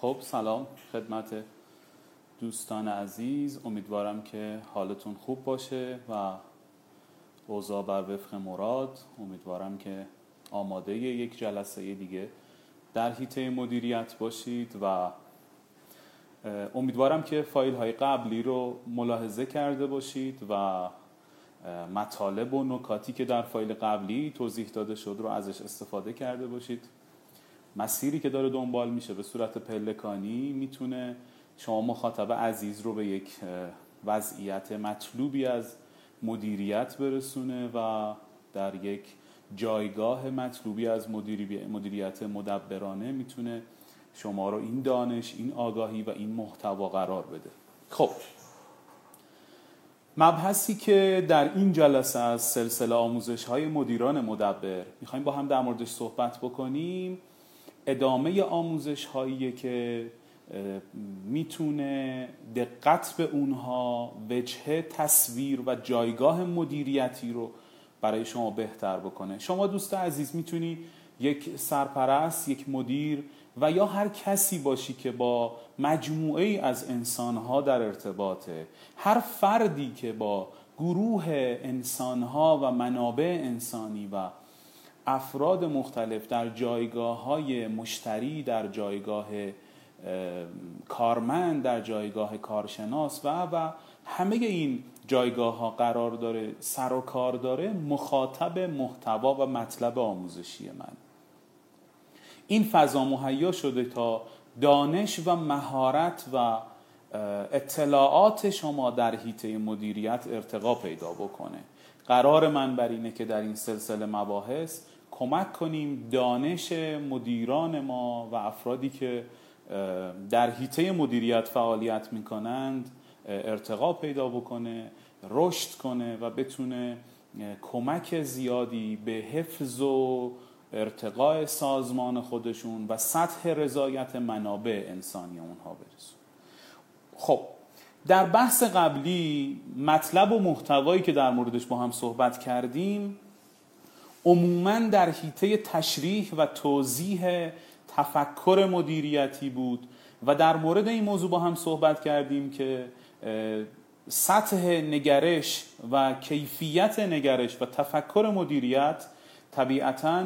خب سلام خدمت دوستان عزیز. امیدوارم که حالتون خوب باشه و اوضاع بر وفق مراد. امیدوارم که آماده یک جلسه دیگه در حیطه مدیریت باشید و امیدوارم که فایل های قبلی رو ملاحظه کرده باشید و مطالب و نکاتی که در فایل قبلی توضیح داده شد رو ازش استفاده کرده باشید. مسیری که داره دنبال میشه به صورت پلکانی می‌تونه شما مخاطب عزیز رو به یک وضعیت مطلوبی از مدیریت برسونه و در یک جایگاه مطلوبی از مدیریت مدبرانه می‌تونه شما رو این دانش این آگاهی و این محتوا قرار بده. خب. مبحثی که در این جلسه از سلسله آموزش های مدیران مدبر می‌خوایم با هم در موردش صحبت بکنیم. ادامه آموزش هایی که می‌تونه دقت به اونها وجه تصویر و جایگاه مدیریتی رو برای شما بهتر بکنه. شما دوست عزیز می‌تونی یک سرپرست یک مدیر و یا هر کسی باشی که با مجموعه ای از انسانها در ارتباطه. هر فردی که با گروه انسانها و منابع انسانی و افراد مختلف در جایگاه های مشتری در جایگاه کارمند در جایگاه کارشناس و و همه این جایگاه ها قرار داره سر و کار داره مخاطب محتوا و مطلب آموزشی من. این فضا مهیا شده تا دانش و مهارت و اطلاعات شما در حیطه مدیریت ارتقا پیدا بکنه. قرار من بر اینه که در این سلسله مباحث کمک کنیم دانش مدیران ما و افرادی که در حیطه مدیریت فعالیت می‌کنند ارتقا پیدا بکنه رشد کنه و بتونه کمک زیادی به حفظ و ارتقاء سازمان خودشون و سطح رضایت منابع انسانی اونها برسون خب در بحث قبلی مطلب و محتوایی که در موردش با هم صحبت کردیم عموما در حیطه تشریح و توضیح تفکر مدیریتی بود و در مورد این موضوع با هم صحبت کردیم که سطح نگرش و کیفیت نگرش و تفکر مدیریت طبیعتا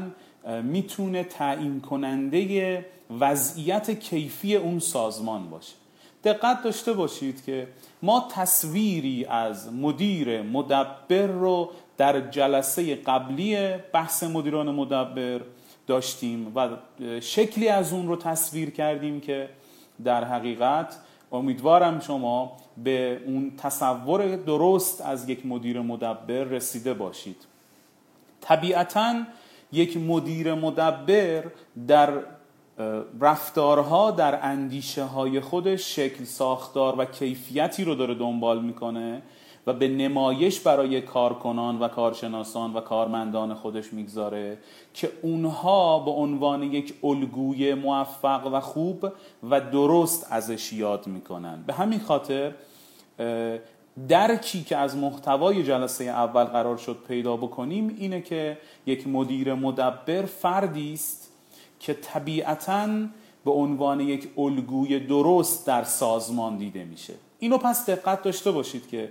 می‌تونه تعیین کننده وضعیت کیفی اون سازمان باشه. دقت داشته باشید که ما تصویری از مدیر مدبر رو در جلسه قبلی بحث مدیران مدبر داشتیم و شکلی از اون رو تصویر کردیم که در حقیقت امیدوارم شما به اون تصور درست از یک مدیر مدبر رسیده باشید. طبیعتا یک مدیر مدبر در رفتارها در اندیشه های خودش شکل ساختار و کیفیتی رو داره دنبال می‌کنه و به نمایش برای کارکنان و کارشناسان و کارمندان خودش می‌گذاره که اونها به عنوان یک الگوی موفق و خوب و درست ازش یاد می‌کنن. به همین خاطر درکی که از محتوای جلسه اول قرار شد پیدا بکنیم اینه که یک مدیر مدبر فردی است که طبیعتا به عنوان یک الگوی درست در سازمان دیده میشه. اینو پس دقت داشته باشید که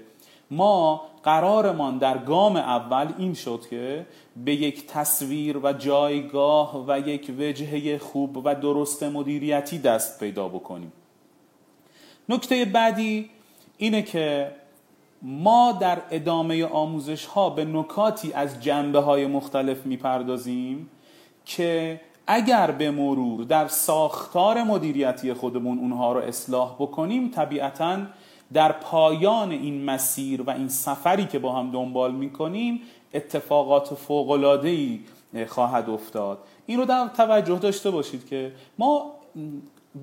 ما قرارمان در گام اول این شد که به یک تصویر و جایگاه و یک وجهه خوب و درست مدیریتی دست پیدا بکنیم. نکته بعدی اینه که ما در ادامه آموزش ها به نکاتی از جنبه های مختلف می‌پردازیم که اگر به مرور در ساختار مدیریتی خودمون اونها رو اصلاح بکنیم طبیعتا در پایان این مسیر و این سفری که با هم دنبال می‌کنیم اتفاقات فوقلادهی خواهد افتاد. این رو در توجه داشته باشید که ما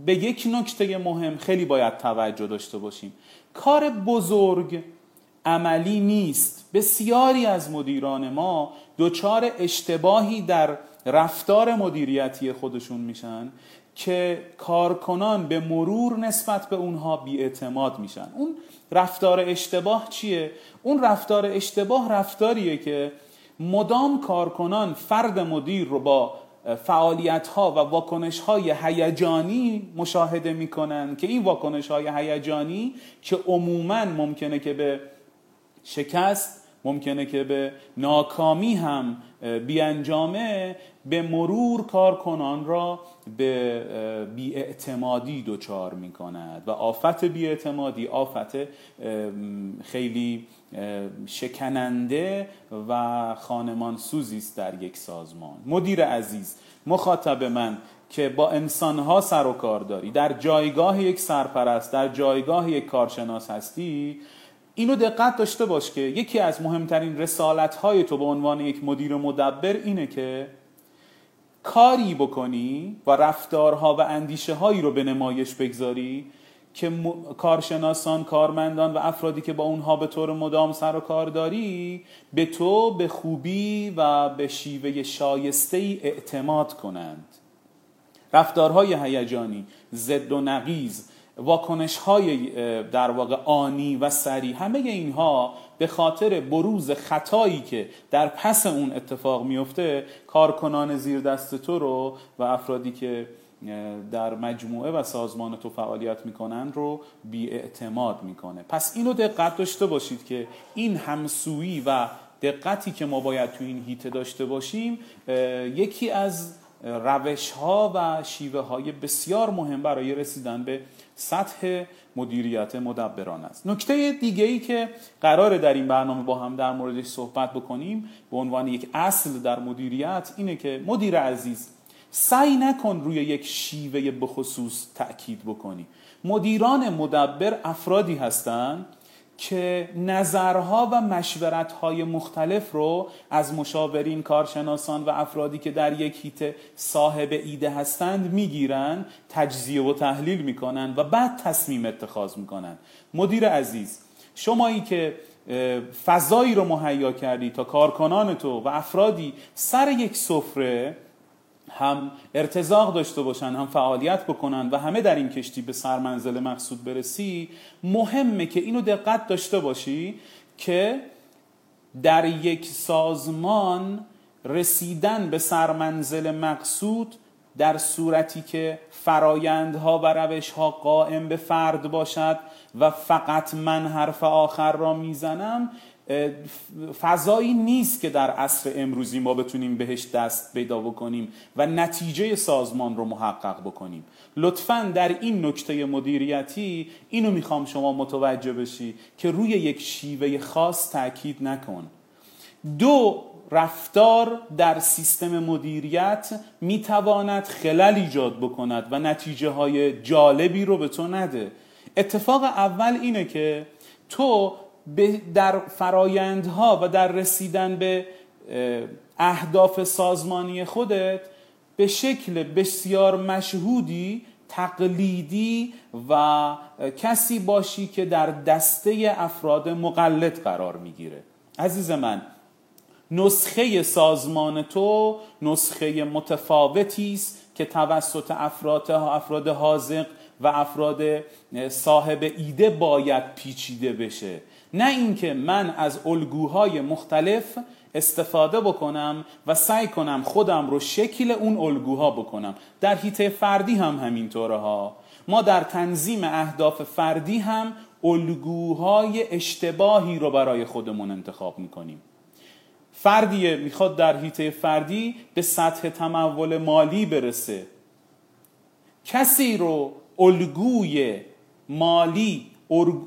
به یک نکته مهم خیلی باید توجه داشته باشیم. کار بزرگ عملی نیست. بسیاری از مدیران ما دچار اشتباهی در رفتار مدیریتی خودشون میشن که کارکنان به مرور نسبت به اونها بیاعتماد میشن اون رفتار اشتباه چیه؟ اون رفتار اشتباه رفتاریه که مدام کارکنان فرد مدیر رو با فعالیت ها و واکنش های هیجانی مشاهده می‌کنن که این واکنش های هیجانی که عموما ممکنه که به شکست ممکنه که به ناکامی هم بیانجامه به مرور کارکنان را به بیاعتمادی دچار می کند و آفت بیاعتمادی آفت خیلی شکننده و خانمان سوزی است در یک سازمان. مدیر عزیز مخاطب من که با انسانها سر و کار داری در جایگاه یک سرپرست در جایگاه یک کارشناس هستی اینو دقت داشته باش که یکی از مهمترین رسالت های تو به عنوان یک مدیر مدبر اینه که کاری بکنی و رفتارها و اندیشه هایی رو به نمایش بگذاری که کارشناسان، کارمندان و افرادی که با اونها به طور مدام سر و کار داری به تو به خوبی و به شیوه شایسته ای اعتماد کنند. رفتارهای هیجانی ضد و نقیز واکنش های در واقع آنی و سری همه اینها به خاطر بروز خطایی که در پس اون اتفاق میفته کارکنان زیر دست تو رو و افرادی که در مجموعه و سازمان تو فعالیت می‌کنن رو بی اعتماد می‌کنه. پس اینو دقت داشته باشید که این همسویی و دقتی که ما باید تو این هیته داشته باشیم یکی از روش ها و شیوه های بسیار مهم برای رسیدن به سطح مدیریت مدبران است. نکته دیگه ای که قراره در این برنامه با هم در موردش صحبت بکنیم به عنوان یک اصل در مدیریت اینه که مدیر عزیز سعی نکن روی یک شیوه بخصوص تأکید بکنی. مدیران مدبر افرادی هستند که نظرها و مشورتهای مختلف رو از مشاورین کارشناسان و افرادی که در یک هیته صاحب ایده هستند می‌گیرن تجزیه و تحلیل می‌کنن و بعد تصمیم اتخاذ می‌کنن. مدیر عزیز شمایی که فضایی رو مهیا کردی تا کارکنان تو و افرادی سر یک سفره هم ارتزاق داشته باشن هم فعالیت بکنن و همه در این کشتی به سرمنزل مقصود برسی مهمه که اینو دقت داشته باشی که در یک سازمان رسیدن به سرمنزل مقصود در صورتی که فرایندها و روشها قائم به فرد باشد و فقط من حرف آخر را می‌زنم فضایی نیست که در عصر امروزی ما بتونیم بهش دست پیدا بکنیم و نتیجه سازمان رو محقق بکنیم. لطفا در این نکته مدیریتی اینو می‌خوام شما متوجه بشی که روی یک شیوه خاص تاکید نکن. دو رفتار در سیستم مدیریت می‌تواند خلل ایجاد بکند و نتیجه های جالبی رو به تو نده. اتفاق اول اینه که تو در فرایندها و در رسیدن به اهداف سازمانی خودت به شکل بسیار مشهودی تقلیدی و کسی باشی که در دسته افراد مقلد قرار می‌گیره. عزیز من نسخه سازمان تو نسخه متفاوتی است که توسط افراد افراد حاضق و افراد صاحب ایده باید پیچیده بشه. نه اینکه من از الگوهای مختلف استفاده بکنم و سعی کنم خودم رو شکل اون الگوها بکنم. در حیطه فردی هم همینطوره ها. ما در تنظیم اهداف فردی هم الگوهای اشتباهی رو برای خودمون انتخاب می‌کنیم. فردی می‌خواد در حیطه فردی به سطح تمول مالی برسه. کسی رو الگوی مالی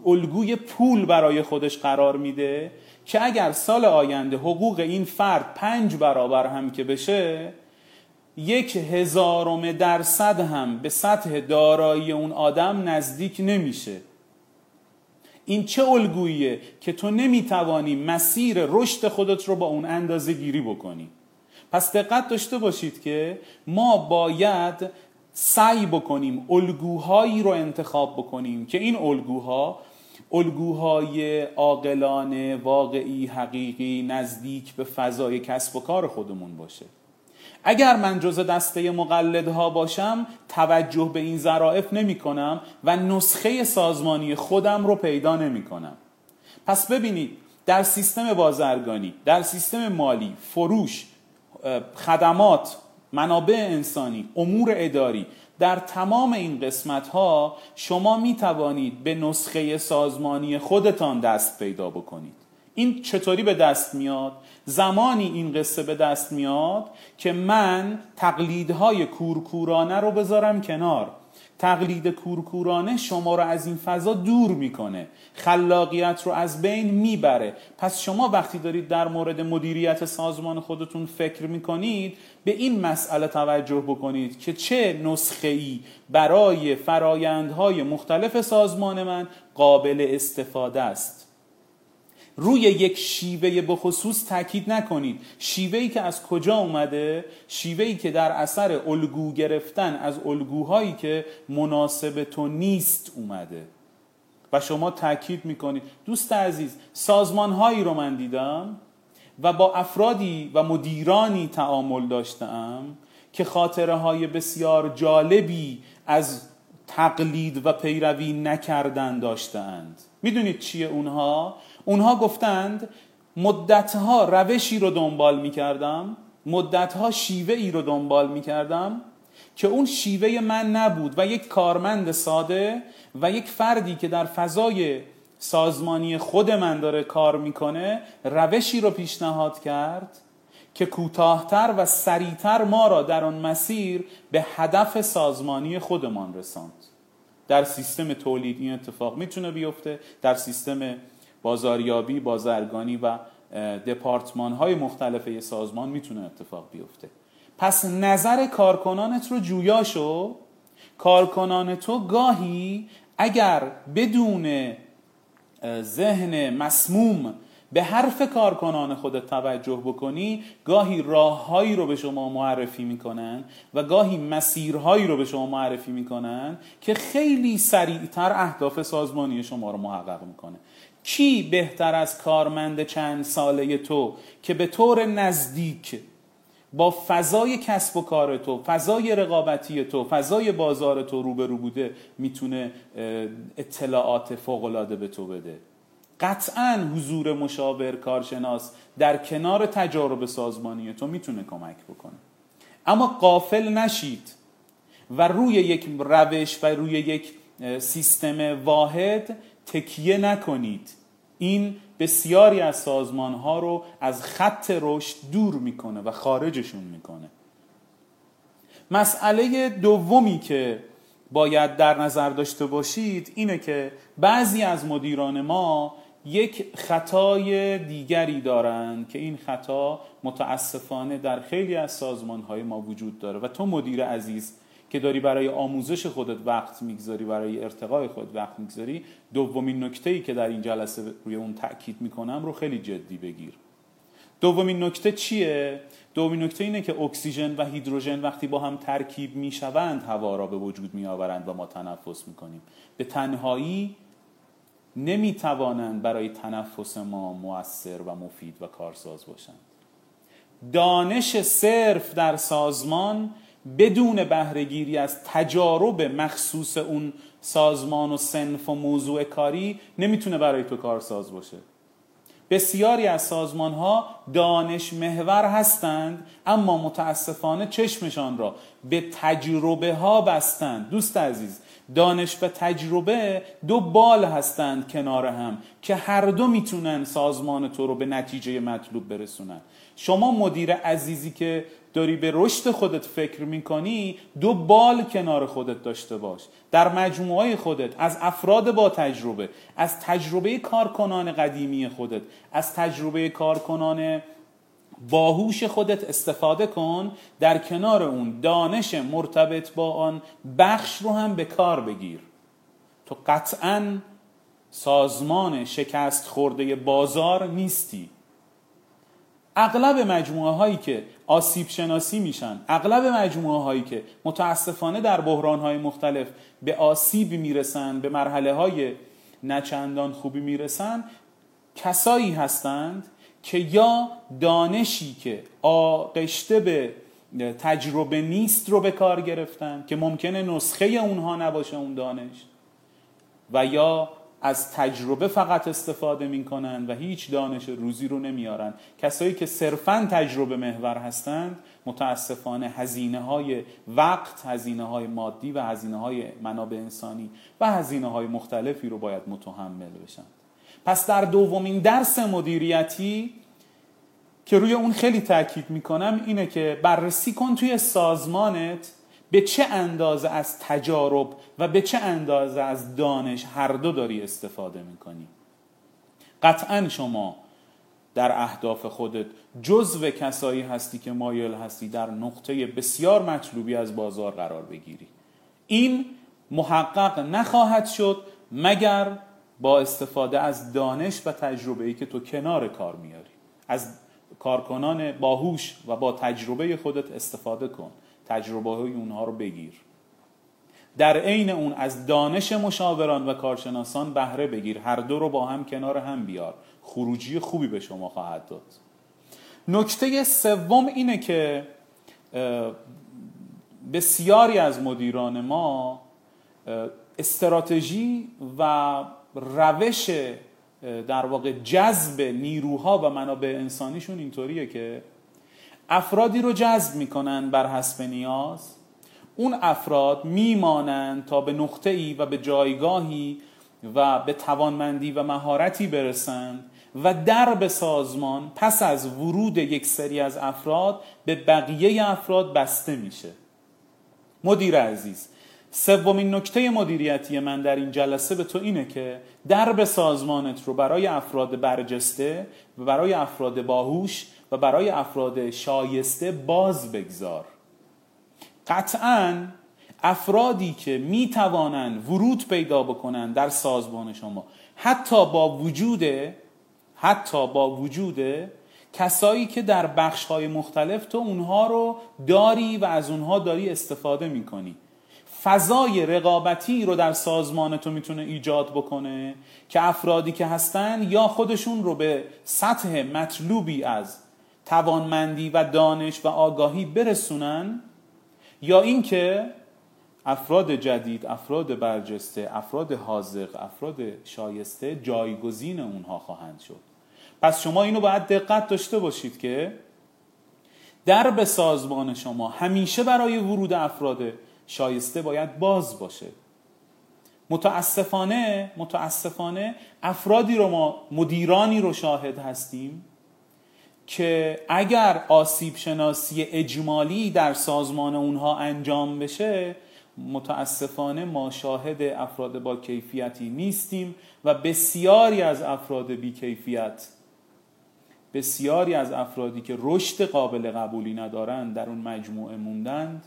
الگوی پول برای خودش قرار میده که اگر سال آینده حقوق این فرد پنج برابر هم که بشه یک هزارم درصد هم به سطح دارایی اون آدم نزدیک نمیشه. این چه الگوییه که تو نمی‌توانی مسیر رشد خودت رو با اون اندازه گیری بکنی؟ پس دقت داشته باشید که ما باید سعی بکنیم الگوهایی رو انتخاب بکنیم که این الگوها الگوهای عاقلانه واقعی حقیقی نزدیک به فضای کسب و کار خودمون باشه. اگر من جز دسته مقلدها باشم توجه به این ظرافت نمی کنم و نسخه سازمانی خودم رو پیدا نمی کنم پس ببینید در سیستم بازرگانی در سیستم مالی فروش خدمات منابع انسانی امور اداری در تمام این قسمت ها شما می توانید به نسخه سازمانی خودتان دست پیدا بکنید. این چطوری به دست میاد؟ زمانی این قصه به دست میاد که من تقلیدهای کورکورانه رو بذارم کنار. تقلید کورکورانه شما رو از این فضا دور می‌کنه. خلاقیت رو از بین می‌بره. پس شما وقتی دارید در مورد مدیریت سازمان خودتون فکر می‌کنید به این مسئله توجه بکنید که چه نسخه ای برای فرایندهای مختلف سازمان من قابل استفاده است. روی یک شیوه به خصوص تاکید نکنید. شیوهی که از کجا اومده؟ شیوهی که در اثر الگو گرفتن از الگوهایی که مناسب تو نیست اومده. و شما تاکید می‌کنید. دوست عزیز سازمانهایی رو من دیدم و با افرادی و مدیرانی تعامل داشتم که خاطره های بسیار جالبی از تقلید و پیروی نکردن داشتند. می‌دونید چیه اونها؟ اونها گفتند مدتها روشی رو دنبال می‌کردم مدتها شیوه ای رو دنبال می‌کردم که اون شیوه من نبود و یک کارمند ساده و یک فردی که در فضای سازمانی خود من داره کار می‌کنه روشی رو پیشنهاد کرد که کوتاهتر و سریعتر ما را در آن مسیر به هدف سازمانی خودمان رساند. در سیستم تولید این اتفاق می‌تونه بیفته در سیستم بازاریابی بازرگانی و دپارتمان های مختلف سازمان می‌تونه اتفاق بیفته. پس نظر کارکنانت رو جویا شو. کارکنان تو گاهی اگر بدون ذهن مسموم به حرف کارکنان خودت توجه بکنی گاهی راههایی رو به شما معرفی می‌کنن و گاهی مسیرهایی رو به شما معرفی می‌کنن که خیلی سریعتر اهداف سازمانی شما رو محقق می‌کنه. کی بهتر از کارمند چند ساله تو که به طور نزدیک با فضای کسب و کار تو فضای رقابتی تو فضای بازار تو روبرو بوده می‌تونه اطلاعات فوقالعاده به تو بده؟ قطعا حضور مشاور کارشناس در کنار تجارب سازمانی تو می‌تونه کمک بکنه. اما قافل نشید و روی یک روش و روی یک سیستم واحد تکیه نکنید. این بسیاری از سازمان ها رو از خط رشد دور می‌کنه و خارجشون می‌کنه. مسئله دومی که باید در نظر داشته باشید اینه که بعضی از مدیران ما یک خطای دیگری دارند که این خطا متاسفانه در خیلی از سازمان های ما وجود داره. و تو مدیر عزیز که داری برای آموزش خودت وقت می‌گذاری برای ارتقای خود وقت می‌گذاری دومین نکته ای که در این جلسه روی اون تاکید می‌کنم رو خیلی جدی بگیر. دومین نکته چیه؟ دومین نکته اینه که اکسیژن و هیدروژن وقتی با هم ترکیب می‌شوند هوا را به وجود میآورند و ما تنفس می‌کنیم. به تنهایی نمی‌توانند برای تنفس ما مؤثر و مفید و کارساز باشند. دانش صرف در سازمان بدون بهرهگیری از تجارب مخصوص اون سازمان و سنف و موضوع کاری نمی‌تونه برای تو کارساز باشه. بسیاری از سازمان ها دانش محور هستند اما متاسفانه چشمشان را به تجربه ها بستند. دوست عزیز دانش و تجربه دو بال هستند کنار هم که هر دو می‌تونن سازمان تو رو به نتیجه مطلوب برسونن. شما مدیر عزیزی که داری به رشد خودت فکر می‌کنی دو بال کنار خودت داشته باش. در مجموعه خودت از افراد با تجربه از تجربه کارکنان قدیمی خودت از تجربه کارکنان باهوش خودت استفاده کن در کنار اون دانش مرتبط با آن بخش رو هم به کار بگیر. تو قطعا سازمان شکست خورده بازار نیستی. اغلب مجموعه هایی که آسیب شناسی میشن. اغلب مجموعه هایی که متاسفانه در بحران های مختلف به آسیب می‌رسن به مرحله های نچندان خوبی می‌رسن کسایی هستند که یا دانشی که آغشته به تجربه نیست رو به کار گرفتن که ممکنه نسخه اونها نباشه اون دانش و یا از تجربه فقط استفاده می‌کنن و هیچ دانش روزی رو نمیارن کسایی که صرفا تجربه محور هستند متاسفانه هزینه های وقت هزینه های مادی و هزینه های منابع انسانی و هزینه های مختلفی رو باید متحمل بشن. پس در دومین درس مدیریتی که روی اون خیلی تاکید می‌کنم اینه که بررسی کن توی سازمانت به چه اندازه از تجارب و به چه اندازه از دانش هر دو داری استفاده می‌کنی؟ قطعا شما در اهداف خودت جزو کسایی هستی که مایل هستی در نقطه بسیار مطلوبی از بازار قرار بگیری. این محقق نخواهد شد مگر با استفاده از دانش و تجربه ای که تو کنار کار میاری. از کارکنان باهوش و با تجربه خودت استفاده کن. تجربه های اونها رو بگیر. در عین اون از دانش مشاوران و کارشناسان بهره بگیر. هر دو رو با هم کنار هم بیار. خروجی خوبی به شما خواهد داد. نکته سوم اینه که بسیاری از مدیران ما استراتژی و روش در واقع جذب نیروها و منابع انسانیشون اینطوریه که افرادی رو جذب می‌کنن بر حسب نیاز. اون افراد میمانند تا به نقطه ای و به جایگاهی و به توانمندی و مهارتی برسند و درب سازمان پس از ورود یک سری از افراد به بقیه افراد بسته میشه. مدیر عزیز سومین نکته مدیریتی من در این جلسه به تو اینه که درب سازمانت رو برای افراد برجسته و برای افراد باهوش و برای افراد شایسته باز بگذار. قطعا افرادی که می توانند ورود پیدا بکنن در سازمان شما حتی با وجود حتی با وجود کسایی که در بخش های مختلف تو اونها رو داری و از اونها داری استفاده می‌کنی. فضای رقابتی رو در سازمان تو می‌تونه ایجاد بکنه که افرادی که هستن یا خودشون رو به سطح مطلوبی از توانمندی و دانش و آگاهی برسونن یا اینکه افراد جدید افراد برجسته افراد حاضق افراد شایسته جایگزین اونها خواهند شد. پس شما اینو باید دقت داشته باشید که درب سازمان شما همیشه برای ورود افراد شایسته باید باز باشه. متاسفانه متاسفانه افرادی رو ما مدیرانی رو شاهد هستیم که اگر آسیب شناسی اجمالی در سازمان اونها انجام بشه متاسفانه ما شاهد افراد با کیفیتی نیستیم و بسیاری از افراد بی کیفیت بسیاری از افرادی که رشد قابل قبولی ندارند در اون مجموعه موندند.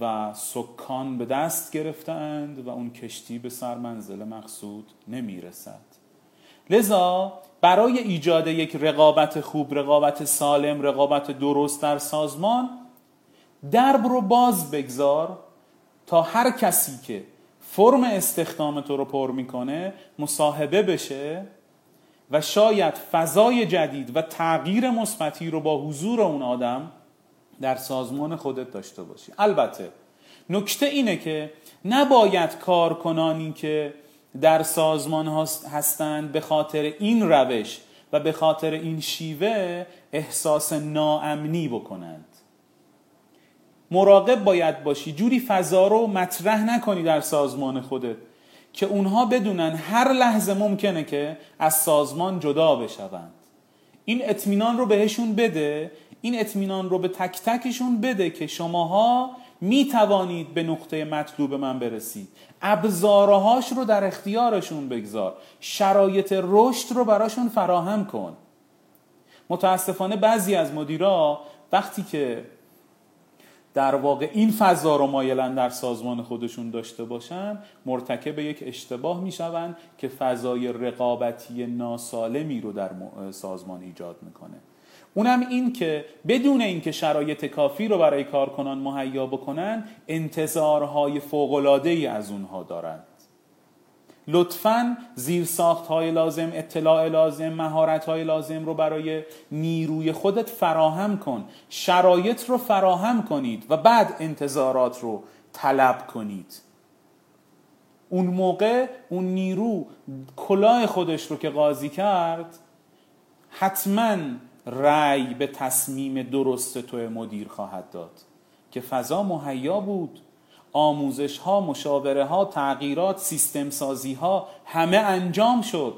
و سکان به دست گرفتند و اون کشتی به سر منزل مقصود نمی‌رسد. لذا برای ایجاد یک رقابت خوب رقابت سالم رقابت درست در سازمان درب رو باز بگذار تا هر کسی که فرم استخدام تو رو پر می‌کنه مصاحبه بشه و شاید فضای جدید و تغییر مثبتی رو با حضور اون آدم در سازمان خودت داشته باشی. البته نکته اینه که نباید کارکنانی که در سازمان هستند به خاطر این روش و به خاطر این شیوه احساس ناامنی بکنند. مراقب باید باشی. جوری فضا رو مطرح نکنی در سازمان خودت که اونها بدونن هر لحظه ممکنه که از سازمان جدا بشوند. این اطمینان رو بهشون بده. این اطمینان رو به تک تکشون بده که شماها می توانید به نقطه مطلوب من برسید. ابزارهاش رو در اختیارشون بگذار. شرایط رشد رو براشون فراهم کن. متاسفانه بعضی از مدیرا وقتی که در واقع این فضا رو مایلن در سازمان خودشون داشته باشن مرتکب یک اشتباه می‌شوند که فضای رقابتی ناسالمی رو در سازمان ایجاد می‌کنه. اونم این که بدون اینکه شرایط کافی رو برای کارکنان مهیا بکنن انتظارهای فوقلاده ای از اونها دارند. لطفا زیر ساخت های لازم اطلاع لازم مهارت های لازم رو برای نیروی خودت فراهم کن. شرایط رو فراهم کنید و بعد انتظارات رو طلب کنید. اون موقع اون نیرو کلاه خودش رو که قاضی کرد حتما رأی به تصمیم درست تو مدیر خواهد داد. که فضا مهیا بود. آموزش ها مشاوره ها تغییرات سیستم سازی ها همه انجام شد.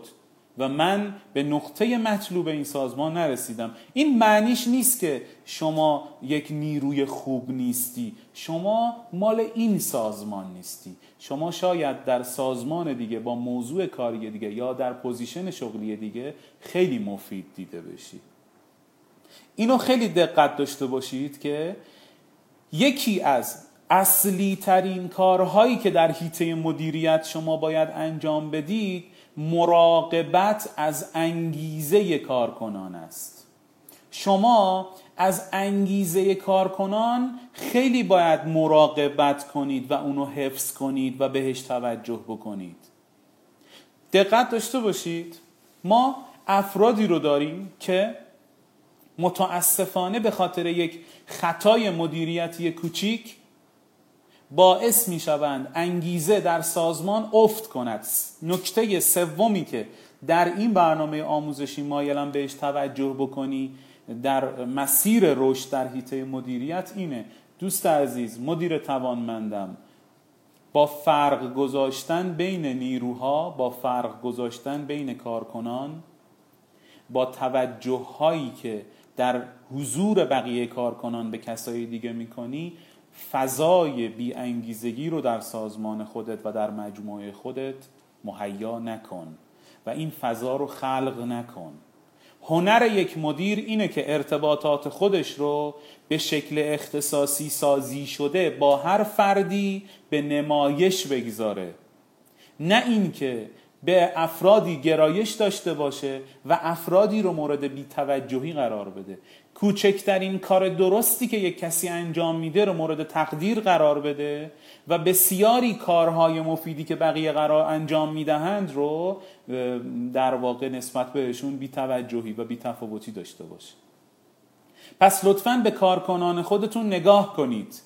و من به نقطه مطلوب این سازمان نرسیدم. این معنیش نیست که شما یک نیروی خوب نیستی. شما مال این سازمان نیستی. شما شاید در سازمان دیگه با موضوع کاری دیگه یا در position شغلی دیگه خیلی مفید دیده بشی. اینو خیلی دقت داشته باشید که یکی از اصلی ترین کارهایی که در حیطه مدیریت شما باید انجام بدید مراقبت از انگیزه کارکنان است. شما از انگیزه کارکنان خیلی باید مراقبت کنید و اونو حفظ کنید و بهش توجه بکنید. دقت داشته باشید. ما افرادی رو داریم که متاسفانه به خاطر یک خطای مدیریتی کوچیک باعث می شوند انگیزه در سازمان افت کند. نکته سومی که در این برنامه آموزشی مایلم بهش توجه بکنی در مسیر رشد در حیطه مدیریت اینه. دوست عزیز مدیر توانمندم با فرق گذاشتن بین نیروها با فرق گذاشتن بین کارکنان با توجه هایی که در حضور بقیه کارکنان به کسای دیگه می‌کنی فضای بی انگیزگی رو در سازمان خودت و در مجموعه خودت مهیا نکن و این فضا رو خلق نکن. هنر یک مدیر اینه که ارتباطات خودش رو به شکل اختصاصی سازی شده با هر فردی به نمایش بگذاره. نه اینکه به افرادی گرایش داشته باشه و افرادی رو مورد بیتوجهی قرار بده. کوچکترین کار درستی که یک کسی انجام میده رو مورد تقدیر قرار بده و بسیاری کارهای مفیدی که بقیه قرار انجام می‌دهند رو در واقع نسبت بهشون بیتوجهی و بیتفاوتی داشته باشه. پس لطفا به کارکنان خودتون نگاه کنید.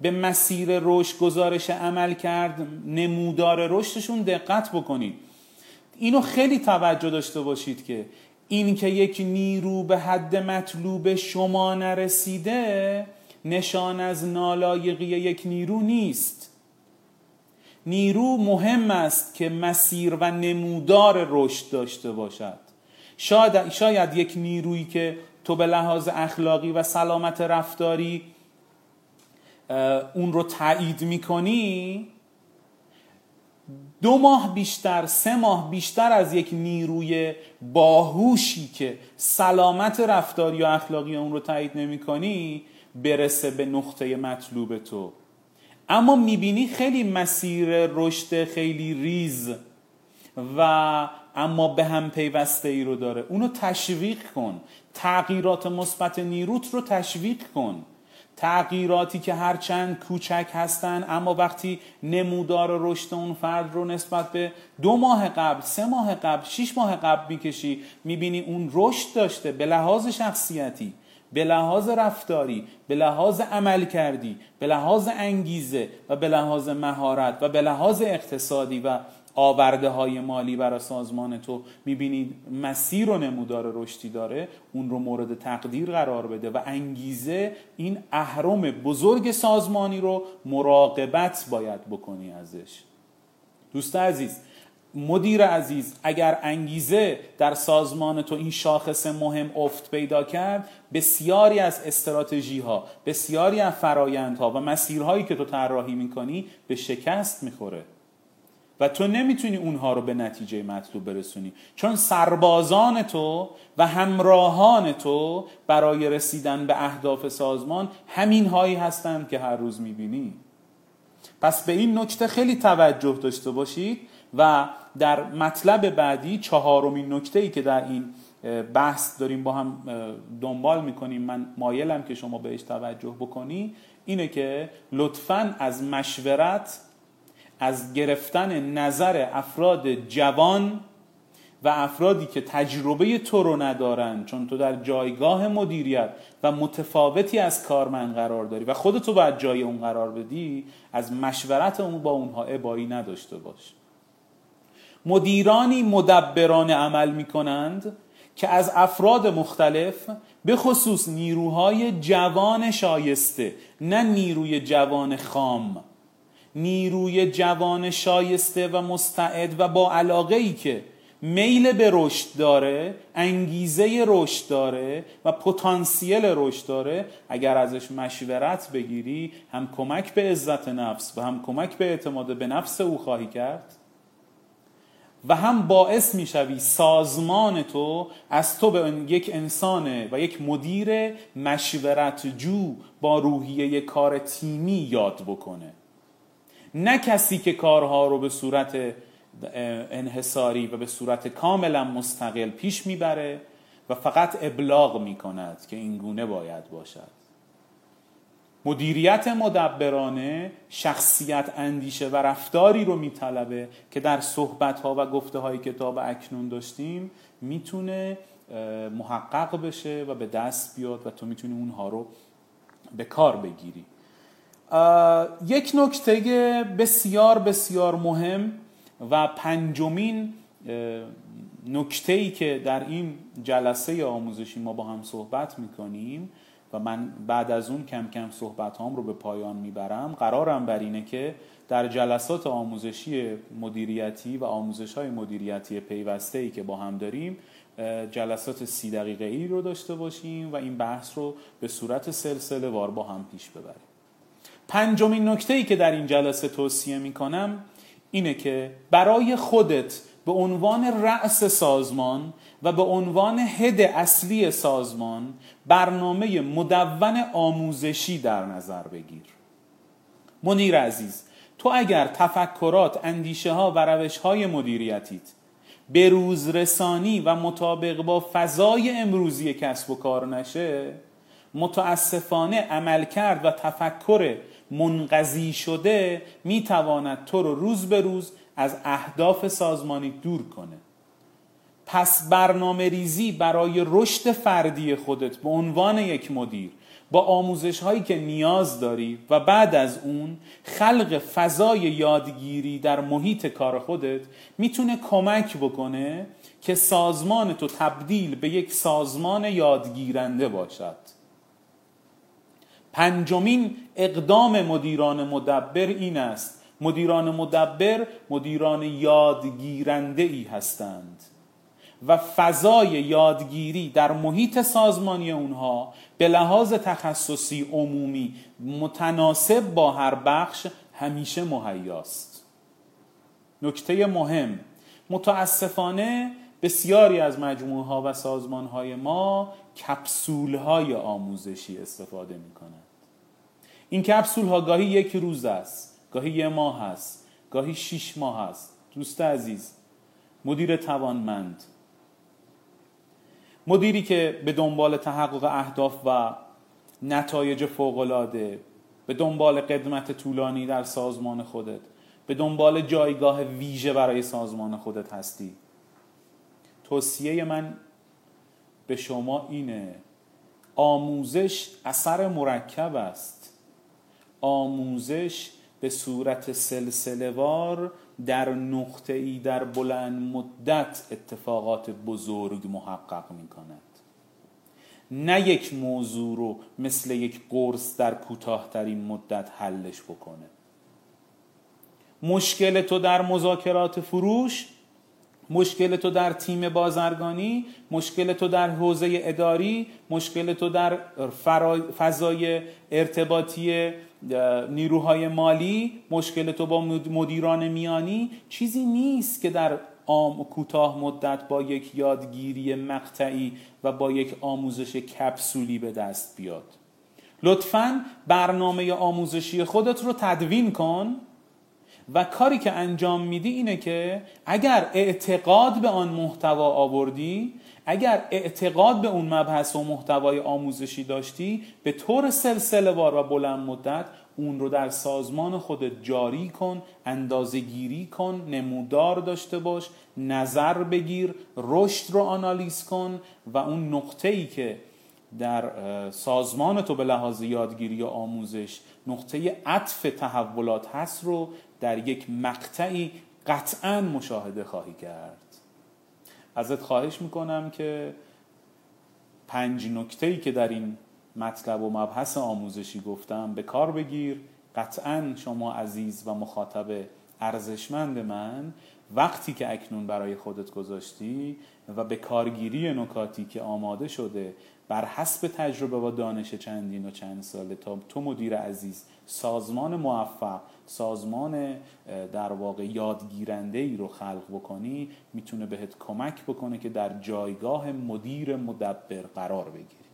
به مسیر رشد گزارش عمل کرد نمودار رشدشون دقت بکنید. اینو خیلی توجه داشته باشید که این که یک نیرو به حد مطلوب شما نرسیده نشان از نالایقی یک نیرو نیست. نیرو مهم است که مسیر و نمودار رشد داشته باشد. شاید, شاید یک نیرویی که تو به لحاظ اخلاقی و سلامت رفتاری اون رو تایید می‌کنی دو ماه بیشتر سه ماه بیشتر از یک نیروی باهوشی که سلامت رفتاری و اخلاقی اون رو تایید نمی کنی برسه به نقطه مطلوب تو. اما می‌بینی خیلی مسیر رشد خیلی ریز و اما به هم پیوسته ای رو داره. اونو تشویق کن. تغییرات مثبت نیروت رو تشویق کن. تغییراتی که هرچند کوچک هستن اما وقتی نمودار رشد اون فرد رو نسبت به دو ماه قبل سه ماه قبل شیش ماه قبل می‌کشی می‌بینی اون رشد داشته به لحاظ شخصیتی به لحاظ رفتاری به لحاظ عمل کردی به لحاظ انگیزه و به لحاظ مهارت و به لحاظ اقتصادی و آورده های مالی برای سازمان تو می‌بینید مسیر و نمودار رشدی داره اون رو مورد تقدیر قرار بده و انگیزه این اهرم بزرگ سازمانی رو مراقبت باید بکنی ازش. دوست عزیز مدیر عزیز اگر انگیزه در سازمان تو این شاخص مهم افت پیدا کرد بسیاری از استراتژی ها بسیاری از فرایندها و مسیرهایی که تو طراحی می‌کنی به شکست می‌خوره. و تو نمی‌تونی اونها رو به نتیجه مطلوب برسونی. چون سربازان تو و همراهان تو برای رسیدن به اهداف سازمان همین هایی هستند که هر روز می‌بینی. پس به این نکته خیلی توجه داشته باشید و در مطلب بعدی چهارمین نکته ای که در این بحث داریم با هم دنبال می‌کنیم من مایلم که شما بهش توجه بکنی اینه که لطفا از مشورت از گرفتن نظر افراد جوان و افرادی که تجربه تو رو ندارن چون تو در جایگاه مدیریت و متفاوتی از کارمند قرار داری و خودتو باید جای اون قرار بدی از مشورت اون با اونها ابایی نداشته باش. مدیرانی مدبران عمل می کنند که از افراد مختلف به خصوص نیروهای جوان شایسته نه نیروی جوان خام. نیروی جوان شایسته و مستعد و با علاقه ای که میل به رشد داره انگیزه رشد داره و پتانسیل رشد داره اگر ازش مشورت بگیری هم کمک به عزت نفس و هم کمک به اعتماد به نفس او خواهی کرد. و هم باعث می‌شوی سازمان تو از تو به یک انسان و یک مدیر مشورت جو با روحیه کار تیمی یاد بکنه. نه کسی که کارها رو به صورت انحصاری و به صورت کاملا مستقل پیش می‌بره و فقط ابلاغ می‌کند که این گونه باید باشد. مدیریت مدبرانه شخصیت اندیشه و رفتاری رو میطلبه که در صحبت ها و گفته های کتاب اکنون داشتیم می‌تونه محقق بشه و به دست بیاد و تو می‌تونی اونها رو به کار بگیری. یک نکته بسیار بسیار مهم و پنجمین نکته ای که در این جلسه آموزشی ما با هم صحبت می‌کنیم و من بعد از اون کم کم صحبت هام رو به پایان می‌برم قرارم بر اینه که در جلسات آموزشی مدیریتی و آموزش های مدیریتی پیوسته ای که با هم داریم جلسات سی دقیقه ای رو داشته باشیم و این بحث رو به صورت سلسله وار با هم پیش ببریم. پنجمین نکته ای که در این جلسه توصیه می‌کنم اینه که برای خودت به عنوان رأس سازمان و به عنوان هد اصلی سازمان برنامه مدون آموزشی در نظر بگیر. منیر عزیز تو اگر تفکرات اندیشه ها و روش های مدیریتیت به روز رسانی و مطابق با فضای امروزی کسب و کار نشه متاسفانه عملکرد و تفکر منقضی شده می‌تواند تو رو روز به روز از اهداف سازمانی دور کنه. پس برنامه ریزی برای رشد فردی خودت به عنوان یک مدیر با آموزش هایی که نیاز داری و بعد از اون خلق فضای یادگیری در محیط کار خودت می‌تونه کمک بکنه که سازمان تو تبدیل به یک سازمان یادگیرنده باشد. پنجمین اقدام مدیران مدبر این است. مدیران مدبر مدیران یادگیرنده ای هستند. و فضای یادگیری در محیط سازمانی اونها به لحاظ تخصصی عمومی متناسب با هر بخش همیشه مهیاست. نکته مهم متاسفانه بسیاری از مجموعه ها و سازمان های ما کپسول های آموزشی استفاده می این کپسول ها گاهی یک روز است گاهی یه ماه است گاهی شیش ماه است. دوست عزیز مدیر توانمند. مدیری که به دنبال تحقق اهداف و نتایج فوقالعاده به دنبال قدمت طولانی در سازمان خودت به دنبال جایگاه ویژه برای سازمان خودت هستی. توصیه من به شما اینه آموزش اثر مرکب است. آموزش به صورت سلسلهوار در نقطه ای در بلند مدت اتفاقات بزرگ محقق می کند نه یک موضوع رو مثل یک قرص در کوتاهترین مدت حلش بکنه. مشکل تو در مذاکرات فروش مشکل تو در تیم بازرگانی مشکل تو در حوزه اداری مشکل تو در فضای ارتباطی نیروهای مالی مشکل تو با مدیران میانی چیزی نیست که در آم کوتاه مدت با یک یادگیری مقطعی و با یک آموزش کپسولی به دست بیاد. لطفا برنامه آموزشی خودت رو تدوین کن و کاری که انجام میدی اینه که اگر اعتقاد به آن محتوا آوردی اگر اعتقاد به اون مبحث و محتوای آموزشی داشتی به طور سلسله وار و بلند مدت اون رو در سازمان خودت جاری کن اندازه گیری کن نمودار داشته باش نظر بگیر رشد رو آنالیز کن و اون نقطه ای که در سازمان تو به لحاظ یادگیری و آموزش نقطه عطف تحولات هست رو در یک مقطعی قطعا مشاهده خواهی کرد. ازت خواهش می‌کنم که پنج نکته که در این مطلب و مبحث آموزشی گفتم به کار بگیر. قطعا شما عزیز و مخاطب ارزشمند من وقتی که اکنون برای خودت گذاشتی و به کارگیری نکاتی که آماده شده بر حسب تجربه و دانش چندین و چند ساله تا تو مدیر عزیز سازمان موفق سازمان در واقع یادگیرنده ای رو خلق بکنی می‌تونه بهت کمک بکنه که در جایگاه مدیر مدبر قرار بگیری.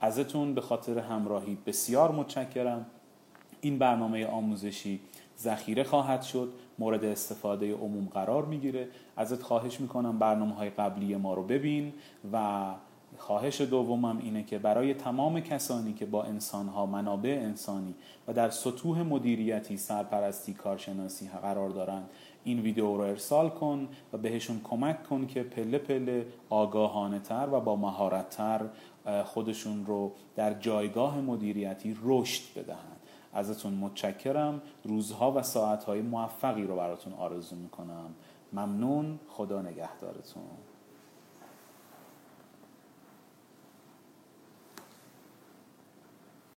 ازتون به خاطر همراهی بسیار متشکرم. این برنامه آموزشی ذخیره خواهد شد مورد استفاده عموم قرار می‌گیره. ازت خواهش می‌کنم برنامه های قبلی ما رو ببین و خواهش دومم اینه که برای تمام کسانی که با انسانها منابع انسانی و در سطوح مدیریتی سرپرستی کارشناسی قرار دارند این ویدیو رو ارسال کن و بهشون کمک کن که پله پله آگاهانه تر و با مهارت تر خودشون رو در جایگاه مدیریتی رشد بدهند. ازتون متشکرم. روزها و ساعتهای موفقی رو براتون آرزو می‌کنم. ممنون. خدا نگهدارتون.